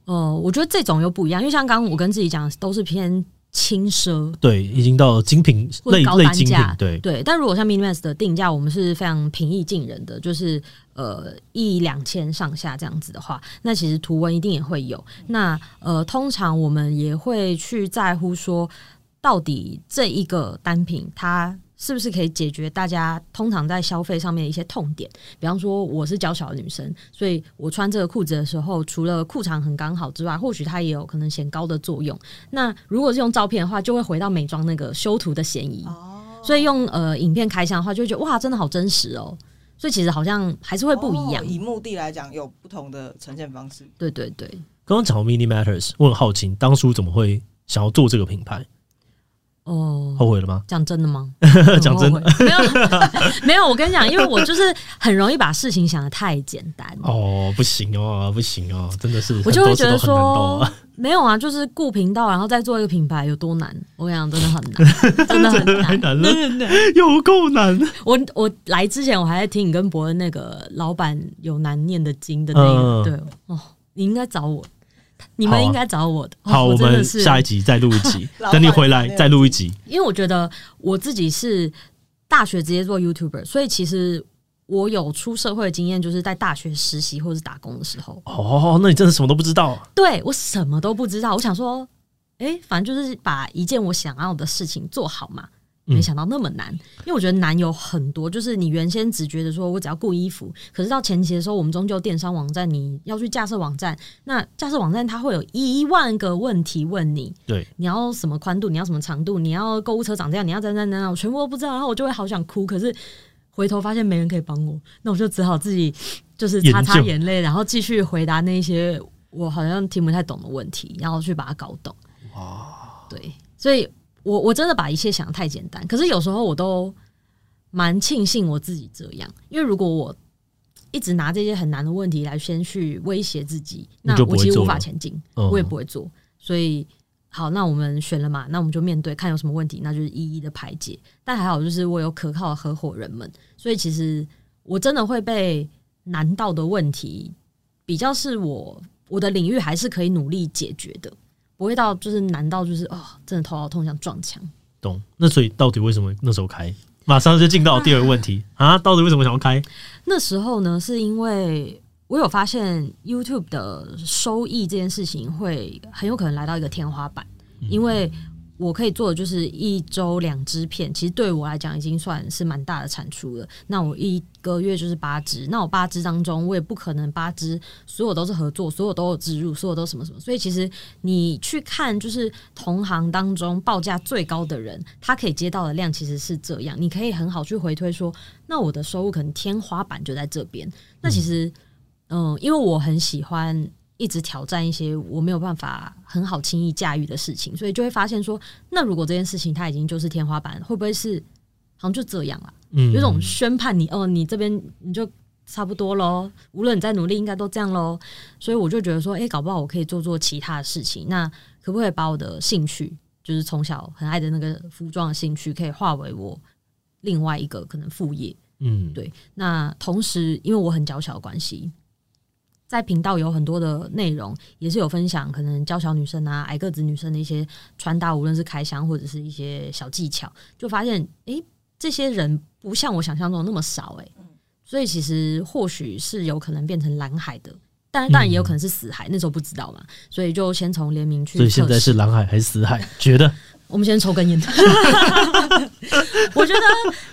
呃，我觉得这种又不一样，因为像刚刚我跟自己讲，都是偏。轻奢对，已经到精品类类精品，对对。但如果像 Minimalist 的定价，我们是非常平易近人的，就是呃一两千上下这样子的话，那其实图文一定也会有。那呃，通常我们也会去在乎说，到底这一个单品它。是不是可以解决大家通常在消费上面的一些痛点？比方说，我是娇小的女生，所以我穿这个裤子的时候，除了裤长很刚好之外，或许它也有可能显高的作用。那如果是用照片的话，就会回到美妆那个修图的嫌疑。哦，所以用呃影片开箱的话，就会觉得哇，真的好真实哦。所以其实好像还是会不一样。以目的来讲，有不同的呈现方式。对对对。刚刚讲到 Mini Matters，我很好奇，当初怎么会想要做这个品牌？哦，后悔了吗？讲真的吗？讲真的，没有 没有。我跟你讲，因为我就是很容易把事情想的太简单。哦，不行哦，不行哦，真的是，我就会觉得说，没有啊，就是顾频道，然后再做一个品牌有多难？我跟你讲，真的很难，真的很难，真的有够难。我我来之前，我还在听你跟伯恩那个老板有难念的经的那个，对哦，你应该找我。你们应该找我的。好，我们下一集再录一集，等你回来再录一集。因为我觉得我自己是大学直接做 YouTuber，所以其实我有出社会的经验，就是在大学实习或是打工的时候。哦，那你真的什么都不知道？对，我什么都不知道。我想说，哎，反正就是把一件我想要的事情做好嘛。没想到那么难，因为我觉得难有很多，就是你原先只觉得说我只要顾衣服，可是到前期的时候，我们终究电商网站，你要去架设网站，那架设网站它会有一万个问题问你，对，你要什么宽度，你要什么长度，你要购物车长这样，你要怎样怎样，我全部都不知道，然后我就会好想哭，可是回头发现没人可以帮我，那我就只好自己就是擦擦眼泪，然后继续回答那些我好像听不太懂的问题，然后去把它搞懂。哇。对，所以我我真的把一切想得太简单，可是有时候我都蛮庆幸我自己这样，因为如果我一直拿这些很难的问题来先去威胁自己，那我其实无法前进，我也不会做。所以好，那我们选了嘛，那我们就面对，看有什么问题，那就是一一的排解。但还好，就是我有可靠的合伙人们，所以其实我真的会被难到的问题，比较是我我的领域还是可以努力解决的，不会到就是难到就是哦，真的头好痛，想撞墙。懂。那所以到底为什么那时候开？马上就进到第二个问题啊！到底为什么想要开？那时候呢，是因为我有发现 YouTube 的收益这件事情会很有可能来到一个天花板，因为。我可以做的就是一周两支片，其实对我来讲已经算是蛮大的产出了。那我一个月就是八支，那我八支当中，我也不可能八支所有都是合作，所有都有植入，所有都什么什么。所以其实你去看，就是同行当中报价最高的人，他可以接到的量其实是这样。你可以很好去回推说，那我的收入可能天花板就在这边。那其实，嗯，因为我很喜欢。一直挑战一些我没有办法很好轻易驾驭的事情，所以就会发现说，那如果这件事情它已经就是天花板，会不会是好像就这样了？嗯，有种宣判你哦，你这边你就差不多喽。无论你再努力，应该都这样喽。所以我就觉得说，哎，搞不好我可以做做其他的事情。那可不可以把我的兴趣，就是从小很爱的那个服装的兴趣，可以化为我另外一个可能副业？嗯，对。那同时，因为我很娇小的关系。在频道有很多的内容，也是有分享，可能娇小女生啊、矮个子女生的一些穿搭，无论是开箱或者是一些小技巧，就发现，诶、欸，这些人不像我想象中那么少、欸，哎，所以其实或许是有可能变成蓝海的，但当然也有可能是死海，那时候不知道嘛，所以就先从联名去。所以现在是蓝海还是死海？觉得？我们先抽根烟。我觉得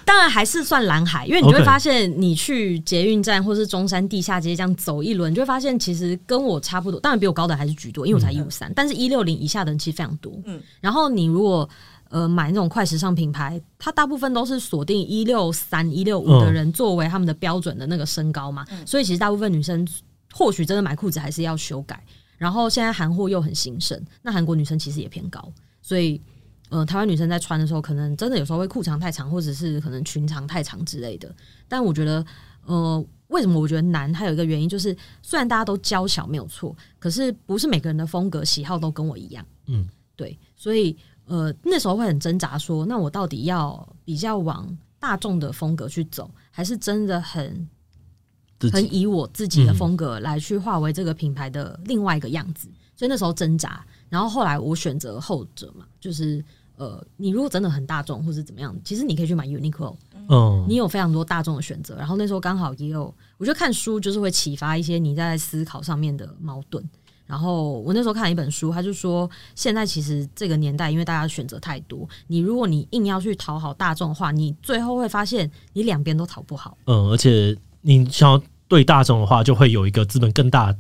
当然还是算蓝海，因为你就会发现，你去捷运站或是中山地下街这样走一轮，你就会发现其实跟我差不多。当然比我高的还是居多，因为我才一五三，但是一六零以下的人其实非常多。嗯，然后你如果呃买那种快时尚品牌，它大部分都是锁定一六三、一六五的人作为他们的标准的那个身高嘛，所以其实大部分女生或许真的买裤子还是要修改。然后现在韩货又很兴盛，那韩国女生其实也偏高，所以。呃，台湾女生在穿的时候，可能真的有时候会裤长太长，或者是可能裙长太长之类的。但我觉得，呃，为什么我觉得难？还有一个原因就是，虽然大家都娇小没有错，可是不是每个人的风格喜好都跟我一样。嗯，对，所以呃那时候会很挣扎说，说那我到底要比较往大众的风格去走，还是真的很很以我自己的风格来去化为这个品牌的另外一个样子？所以那时候挣扎，然后后来我选择后者嘛，就是。呃，你如果真的很大众或者怎么样，其实你可以去买 Uniqlo，嗯，你有非常多大众的选择。然后那时候刚好也有，我觉得看书就是会启发一些你在思考上面的矛盾。然后我那时候看了一本书，他就说，现在其实这个年代，因为大家选择太多，你如果你硬要去讨好大众的话，你最后会发现你两边都讨不好。嗯，而且你想要对大众的话，就会有一个资本更大。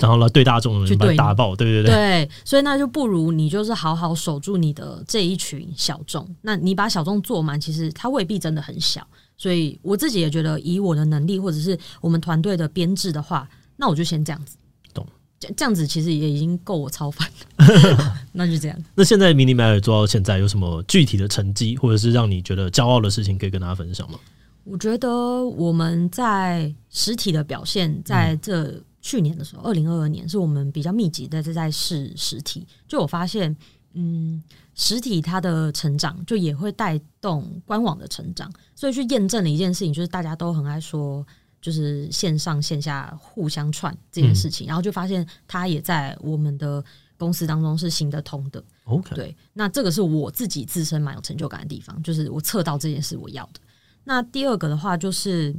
然后来对大众的人把打爆，对对对，对，所以那就不如你就是好好守住你的这一群小众。那你把小众做满，其实它未必真的很小。所以我自己也觉得，以我的能力或者是我们团队的编制的话，那我就先这样子。懂，这这样子其实也已经够我超凡了。那就这样。那现在 Mini Matter 做到现在有什么具体的成绩，或者是让你觉得骄傲的事情，可以跟大家分享吗？我觉得我们在实体的表现，在这。嗯去年的时候，二零二二年是我们比较密集的在试实体，就我发现，嗯，实体它的成长就也会带动官网的成长，所以去验证了一件事情，就是大家都很爱说，就是线上线下互相串这件事情，嗯、然后就发现它也在我们的公司当中是行得通的。OK，对，那这个是我自己自身蛮有成就感的地方，就是我测到这件事我要的。那第二个的话就是，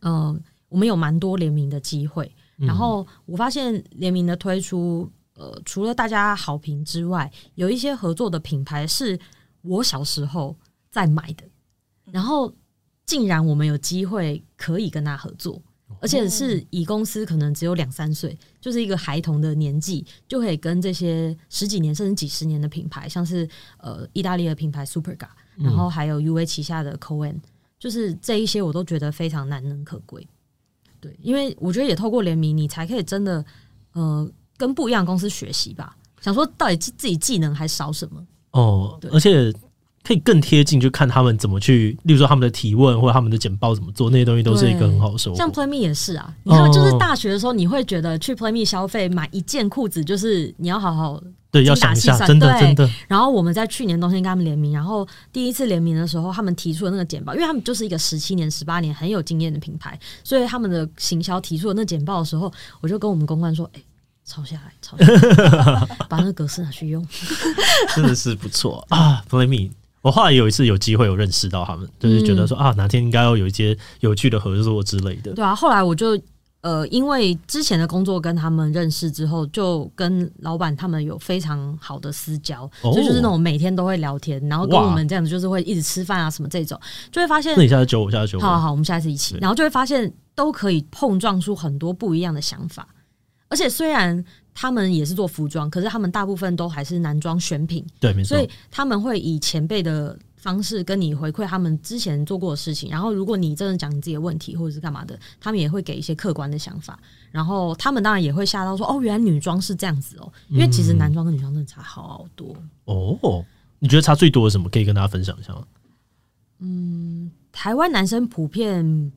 嗯、呃，我们有蛮多联名的机会。然后我发现联名的推出，呃，除了大家好评之外，有一些合作的品牌是我小时候在买的，然后竟然我们有机会可以跟他合作，而且是以公司可能只有两三岁，就是一个孩童的年纪，就可以跟这些十几年甚至几十年的品牌，像是呃意大利的品牌 Superga，然后还有 UA 旗下的 Coen，就是这一些我都觉得非常难能可贵。对，因为我觉得也透过联名，你才可以真的，呃，跟不一样的公司学习吧。想说到底自自己技能还少什么？哦，而且。可以更贴近，就看他们怎么去，例如说他们的提问或者他们的简报怎么做，那些东西都是一个很好的收获。像 PlayMe 也是啊，你看，就是大学的时候，你会觉得去 PlayMe 消费买一件裤子，就是你要好好对，要想一下，真的真的。然后我们在去年冬天跟他们联名，然后第一次联名的时候，他们提出的那个简报，因为他们就是一个十七年、十八年很有经验的品牌，所以他们的行销提出的那简报的时候，我就跟我们公关说：“哎、欸。”抄下来，抄下来，把那个格式拿去用，真的是不错啊！PlayMe，我后来有一次有机会有认识到他们，就是觉得说啊，哪天应该要有一些有趣的合作之类的。对啊，后来我就呃，因为之前的工作跟他们认识之后，就跟老板他们有非常好的私交，所以就是那种每天都会聊天，然后跟我们这样子就是会一直吃饭啊什么这种，就会发现。那你下次揪我，下次揪我。好好好，我们下次一起，然后就会发现都可以碰撞出很多不一样的想法。而且虽然他们也是做服装，可是他们大部分都还是男装选品，对，没错。所以他们会以前辈的方式跟你回馈他们之前做过的事情。然后，如果你真的讲你自己的问题或者是干嘛的，他们也会给一些客观的想法。然后他们当然也会吓到说：“哦，原来女装是这样子哦。”因为其实男装跟女装真的差好多。哦，你觉得差最多的什么？可以跟大家分享一下吗？嗯，台湾男生普遍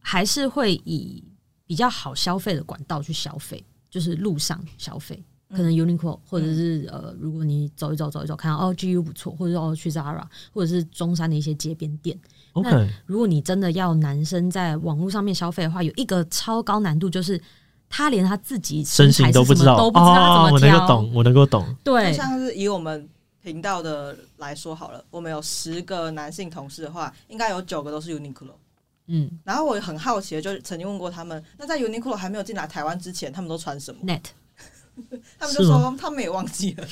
还是会以。比较好消费的管道去消费，就是路上消费，可能 Uniqlo 或者是呃，如果你走一走走一走，看到哦 GU 不错，或者哦去 Zara，或者是中山的一些街边店。OK，那如果你真的要男生在网络上面消费的话，有一个超高难度，就是他连他自己身形都不知道，都不知道他怎么挑。我能够懂，我能够懂。对，就像是以我们频道的来说好了，我们有十个男性同事的话，应该有九个都是 Uniqlo。嗯，然后我很好奇的，就曾经问过他们，那在 Uniqlo 还没有进来台湾之前，他们都穿什么？Net，他们就说他们也忘记了。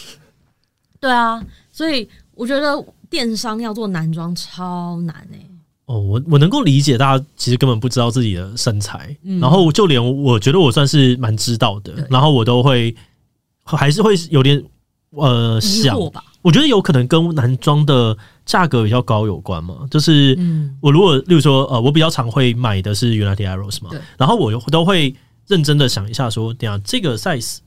对啊，所以我觉得电商要做男装超难哎、欸。哦，我我能够理解，大家其实根本不知道自己的身材，嗯、然后就连我觉得我算是蛮知道的，然后我都会还是会有点呃想吧。我觉得有可能跟男装的价格比较高有关嘛，就是我如果例如说呃，我比较常会买的是 United Arrows 嘛，然后我都会认真的想一下说，等下这个 size。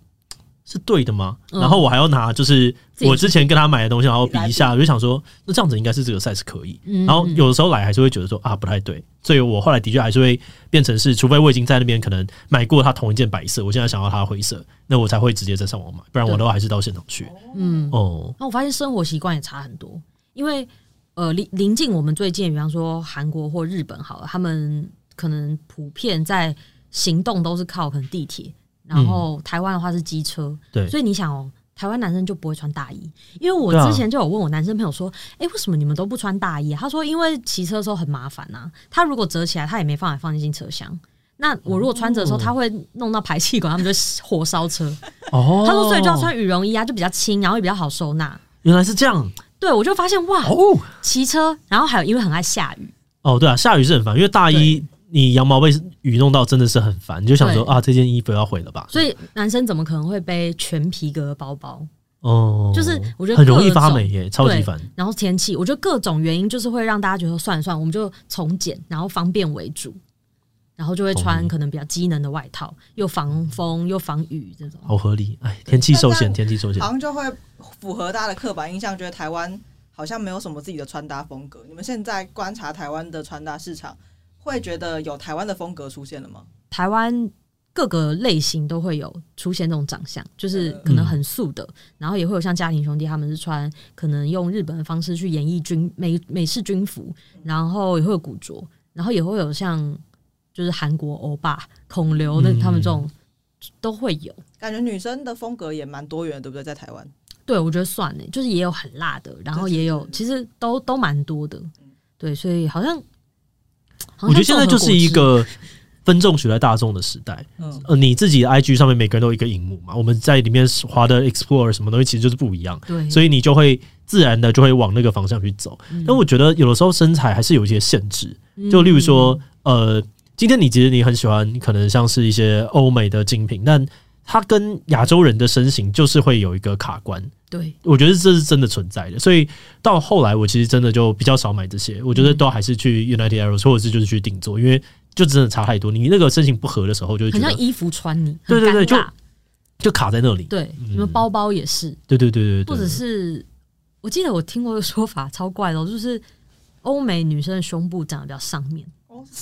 是对的吗？然后我还要拿，就是我之前跟他买的东西，然后比一下，我就想说，那这样子应该是这个 size 可以。然后有的时候来还是会觉得说啊，不太对，所以我后来的确还是会变成是，除非我已经在那边可能买过他同一件白色，我现在想要他灰色，那我才会直接在上网买，不然我都还是到现场去。嗯哦，那我发现生活习惯也差很多，因为呃临临近我们最近，比方说韩国或日本好了，他们可能普遍在行动都是靠可能地铁。然后台湾的话是机车，嗯、对，所以你想哦，台湾男生就不会穿大衣，因为我之前就有问我男生朋友说，哎、啊，为什么你们都不穿大衣？他说，因为骑车的时候很麻烦呐、啊，他如果折起来，他也没办法放进车厢。那我如果穿着的时候，他会弄到排气管，他们就火烧车。哦，他说，所以就要穿羽绒衣啊，就比较轻，然后也比较好收纳。原来是这样，对，我就发现哇，哦，骑车，然后还有因为很爱下雨，哦，对啊，下雨是很烦，因为大衣。你羊毛被雨弄到真的是很烦，你就想说啊，这件衣服要毁了吧？所以男生怎么可能会背全皮革包包？哦，就是我觉得很容易发霉耶，超级烦。然后天气，我觉得各种原因就是会让大家觉得算了算了，我们就从简，然后方便为主，然后就会穿可能比较机能的外套，又防风又防雨这种。好合理，哎，天气受限，天气受限，好像就会符合大家的刻板印象，觉得台湾好像没有什么自己的穿搭风格。你们现在观察台湾的穿搭市场，会觉得有台湾的风格出现了吗？台湾各个类型都会有出现这种长相，就是可能很素的，嗯、然后也会有像家庭兄弟他们是穿可能用日本的方式去演绎军美美式军服，然后也会有古着，然后也会有像就是韩国欧巴孔刘的他们这种都会有。感觉女生的风格也蛮多元，对不对？在台湾，对我觉得算呢，就是也有很辣的，然后也有其实都都蛮多的，对，所以好像。我觉得现在就是一个分众取代大众的时代。嗯，呃，你自己的 IG 上面每个人都有一个荧幕嘛，我们在里面滑的 Explore 什么东西，其实就是不一样。对，所以你就会自然的就会往那个方向去走。但我觉得有的时候身材还是有一些限制，就例如说，呃，今天你其实你很喜欢，可能像是一些欧美的精品，但它跟亚洲人的身形就是会有一个卡关。对，我觉得这是真的存在的，所以到后来我其实真的就比较少买这些，我觉得都还是去 United Arrows 或者是就是去定做，因为就真的差太多。你那个身形不合的时候，就会很像衣服穿你，对对对，就就卡在那里。对，你们包包也是，对对对对对，或者是我记得我听过一个说法超怪的，就是欧美女生的胸部长得比较上面。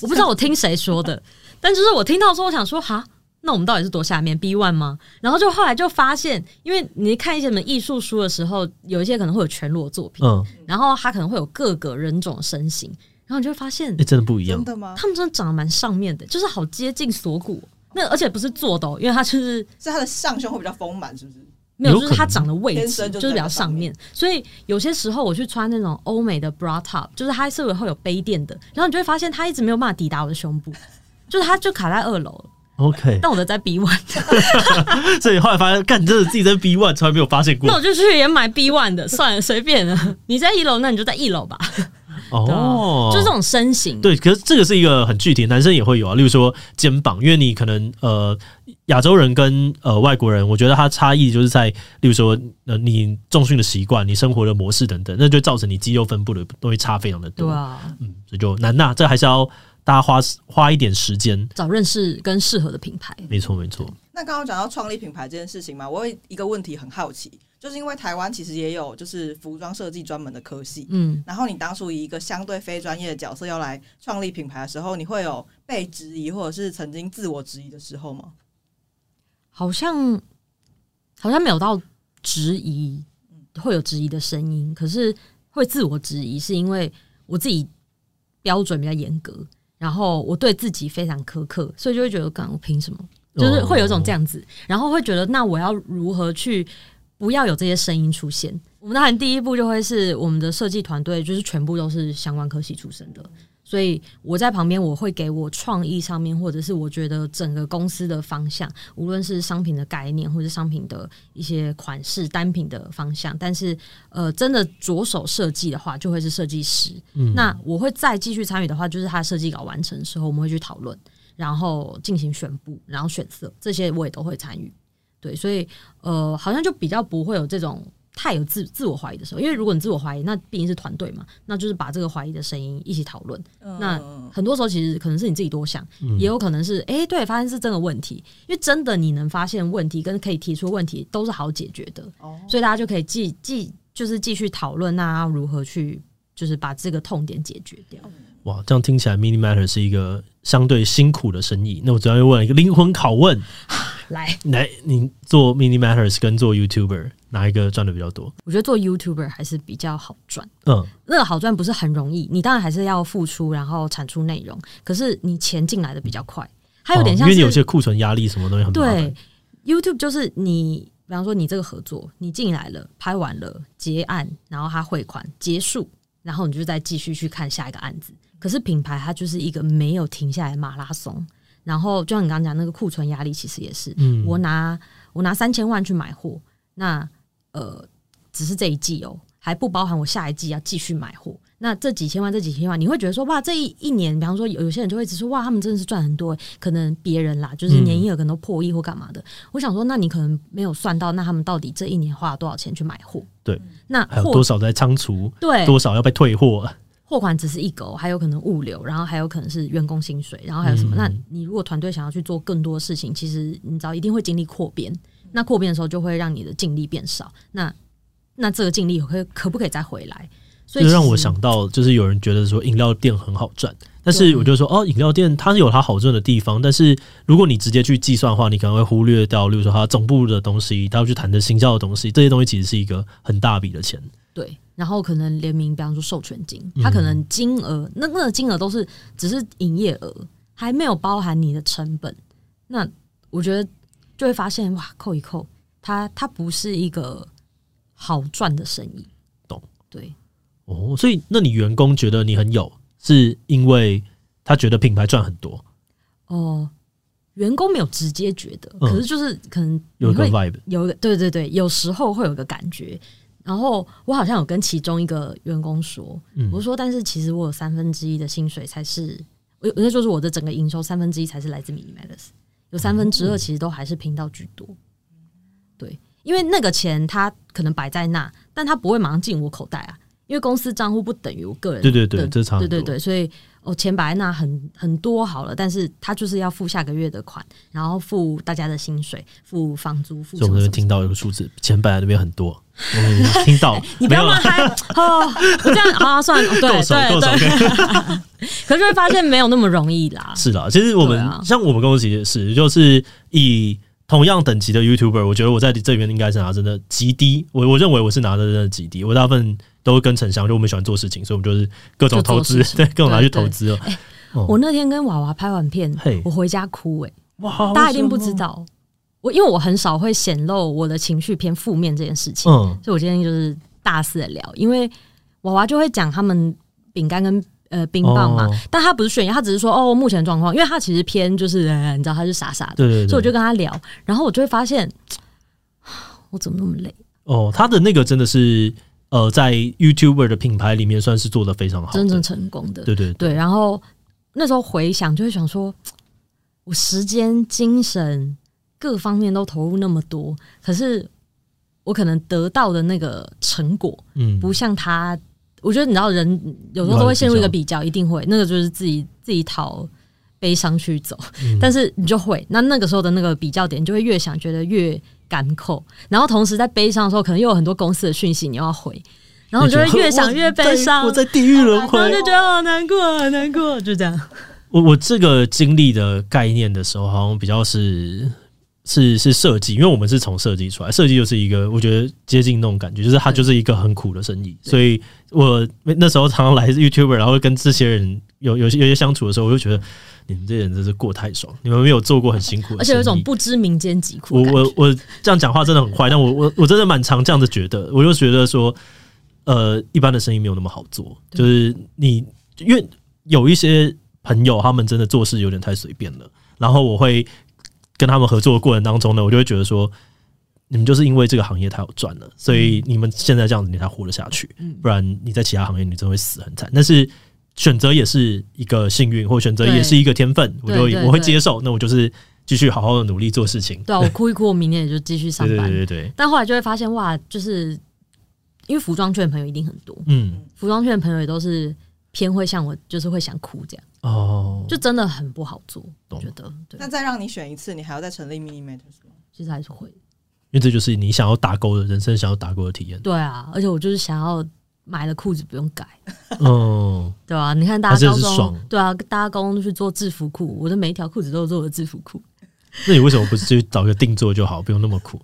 我不知道我听谁说的，但就是我听到说，我想说，哈，那我们到底是多下面 B one 吗？然后就后来就发现，因为你看一些什么艺术书的时候，有一些可能会有全裸作品，嗯，然后它可能会有各个人种身形，然后你就会发现，哎，真的不一样，真的吗？他们真的长得蛮上面的，就是好接近锁骨，那而且不是做的，哦因为它就是是它的上胸会比较丰满，是不是？没有，就是它长的位置就是比较上面，所以有些时候我去穿那种欧美的 bra top，就是它是会有杯垫的，然后你就会发现它一直没有办法抵达我的胸部，就是它就卡在二楼。OK，但我的在 B one，所以后来发现，干，你真的自己在 B one，从来没有发现过。那我就去也买 B one 的，算了，随便了。你在一楼，那你就在一楼吧。哦，就是这种身形，对，可是这个是一个很具体，男生也会有啊。例如说肩膀，因为你可能呃亚洲人跟呃外国人，我觉得他差异就是在，例如说呃你重训的习惯、你生活的模式等等，那就造成你肌肉分布的东西差非常的多。对啊，嗯，所以就难呐，这还是要大家花花一点时间找认识跟适合的品牌。没错，没错。那刚刚讲到创立品牌这件事情嘛，我有一个问题很好奇。就是因为台湾其实也有就是服装设计专门的科系，嗯，然后你当初以一个相对非专业的角色要来创立品牌的时候，你会有被质疑或者是曾经自我质疑的时候吗？好像好像没有到质疑，会有质疑的声音，可是会自我质疑，是因为我自己标准比较严格，然后我对自己非常苛刻，所以就会觉得，干我凭什么？就是会有一种这样子，然后会觉得，那我要如何去？不要有这些声音出现。我们当然第一步就会是我们的设计团队，就是全部都是相关科系出身的，所以我在旁边，我会给我创意上面，或者是我觉得整个公司的方向，无论是商品的概念，或者商品的一些款式、单品的方向。但是，呃，真的着手设计的话，就会是设计师。嗯，那我会再继续参与的话，就是他设计稿完成的时候，我们会去讨论，然后进行选布，然后选色，这些我也都会参与。对，所以呃，好像就比较不会有这种太有自自我怀疑的时候，因为如果你自我怀疑，那毕竟是团队嘛，那就是把这个怀疑的声音一起讨论。嗯、那很多时候其实可能是你自己多想，嗯、也有可能是哎、欸，对，发现是真的问题，因为真的你能发现问题跟可以提出问题都是好解决的，哦、所以大家就可以继继就是继续讨论，那要如何去就是把这个痛点解决掉。哇，这样听起来 Mini Matter 是一个相对辛苦的生意。那我主要要问一个灵魂拷问。来来，你做 Mini Matters 跟做 YouTuber 哪一个赚的比较多？我觉得做 YouTuber 还是比较好赚。嗯，那个好赚不是很容易，你当然还是要付出，然后产出内容。可是你钱进来的比较快，还有点像、哦、因为你有些库存压力，什么东西很对。YouTube 就是你，比方说你这个合作，你进来了，拍完了结案，然后他汇款结束，然后你就再继续去看下一个案子。可是品牌它就是一个没有停下来的马拉松。然后就像你刚刚讲那个库存压力，其实也是，嗯，我拿我拿三千万去买货，那呃只是这一季哦，还不包含我下一季要继续买货。那这几千万，这几千万，你会觉得说哇，这一一年，比方说有有些人就会一直说哇，他们真的是赚很多，可能别人啦，就是年营业额可能都破亿或干嘛的。嗯、我想说，那你可能没有算到，那他们到底这一年花了多少钱去买货？对，那还有多少在仓储？对，多少要被退货？货款只是一个，还有可能物流，然后还有可能是员工薪水，然后还有什么？嗯、那你如果团队想要去做更多事情，其实你知道一定会经历扩编。那扩编的时候就会让你的净利变少。那那这个净利可可不可以再回来？所以就让我想到，就是有人觉得说饮料店很好赚，但是我就说哦，饮料店它是有它好赚的地方，但是如果你直接去计算的话，你可能会忽略掉，例如说它总部的东西，它要去谈的行销的东西，这些东西其实是一个很大笔的钱。对。然后可能联名，比方说授权金，它可能金额那那个金额都是只是营业额，还没有包含你的成本。那我觉得就会发现哇，扣一扣，它它不是一个好赚的生意。懂？对。哦，所以那你员工觉得你很有，是因为他觉得品牌赚很多？哦，员工没有直接觉得，可是就是可能有个 vibe，有个对对对，有时候会有个感觉。然后我好像有跟其中一个员工说，嗯、我说，但是其实我有三分之一的薪水才是，我那就是我的整个营收三分之一才是来自 Mini Matters，有三分之二其实都还是频道居多。对，因为那个钱它可能摆在那，但它不会马上进我口袋啊，因为公司账户不等于我个人。对对对，这差对对对，所以我钱摆那很很多好了，但是他就是要付下个月的款，然后付大家的薪水，付房租，付什么什么。所以我们那边听到一个数字，钱摆在那边很多。我听到，你不要乱猜哦！我这样啊，算了，对对对。可是就会发现没有那么容易啦。是啦，其实我们、啊、像我们公司也是，就是以同样等级的 YouTuber，我觉得我在这边应该是拿真的极低。我我认为我是拿的真的极低。我大部分都跟陈翔，就我们喜欢做事情，所以我们就是各种投资，对，各种拿去投资了。我那天跟娃娃拍完片，我回家哭、欸，哎，哇，大家一定不知道。我因为我很少会显露我的情绪偏负面这件事情，嗯，所以我今天就是大肆的聊，因为娃娃就会讲他们饼干跟呃冰棒嘛，哦、但他不是炫耀，他只是说哦目前状况，因为他其实偏就是你知道他是傻傻的，所以我就跟他聊，然后我就会发现 我怎么那么累？哦，他的那个真的是呃在 YouTuber 的品牌里面算是做的非常好，真正成功的，对对对，对，然后那时候回想就会想说，我时间精神。各方面都投入那么多，可是我可能得到的那个成果，嗯，不像他。我觉得你知道，人有时候都会陷入一个比较，一定会那个就是自己自己讨悲伤去走，嗯，但是你就会那那个时候的那个比较点，就会越想觉得越甘扣，然后同时在悲伤的时候，可能又有很多公司的讯息你要回，然后你就会越想越 悲伤，我在地狱轮回，然后就觉得好难过，好难过，就这样。我我这个经历的概念的时候，好像比较是。是是设计，因为我们是从设计出来，设计就是一个我觉得接近那种感觉，就是它就是一个很苦的生意，所以我那时候常常来 YouTuber，然后跟这些人有有些有些相处的时候，我就觉得你们这些人真是过太爽，你们没有做过很辛苦的，而且有一种不知民间疾苦。我我我这样讲话真的很坏，但我我我真的蛮常这样子觉得，我就觉得说，呃，一般的生意没有那么好做，就是你因为有一些朋友他们真的做事有点太随便了，然后我会。跟他们合作的过程当中呢，我就会觉得说，你们就是因为这个行业太有赚了，所以你们现在这样子你才活得下去，不然你在其他行业你真会死很惨。但是选择也是一个幸运，或选择也是一个天分，我就我会接受。那我就是继续好好的努力做事情。对啊，我哭一哭，我明年也就继续上班。对对对对。但后来就会发现，哇，就是因为服装圈的朋友一定很多，嗯，服装圈的朋友也都是偏会像我，就是会想哭这样。哦，就真的很不好做，我觉得。那再让你选一次，你还要再成立 Mini Matters 吗？其实还是会，因为这就是你想要打勾的人生，想要打勾的体验。对啊，而且我就是想要买了裤子不用改。哦，对啊，你看大家高中，对啊，大家高中都去做制服裤，我的每一条裤子都是做的制服裤。那你为什么不是去找个定做就好，不用那么苦？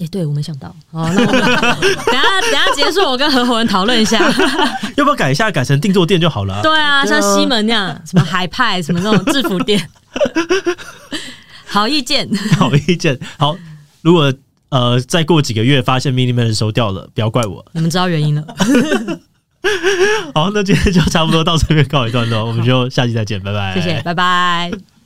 哎、欸，对我没想到。好，那我们 等下等下结束，我跟合伙人讨论一下，要不要改一下，改成定做店就好了。对啊，像西门那样，什么海派，什么那种制服店。好意见，好意见。好，如果呃再过几个月发现 Mini Man 收掉了，不要怪我。你们知道原因了。好，那今天就差不多到这边告一段落，我们就下期再见，拜拜。谢谢，拜拜。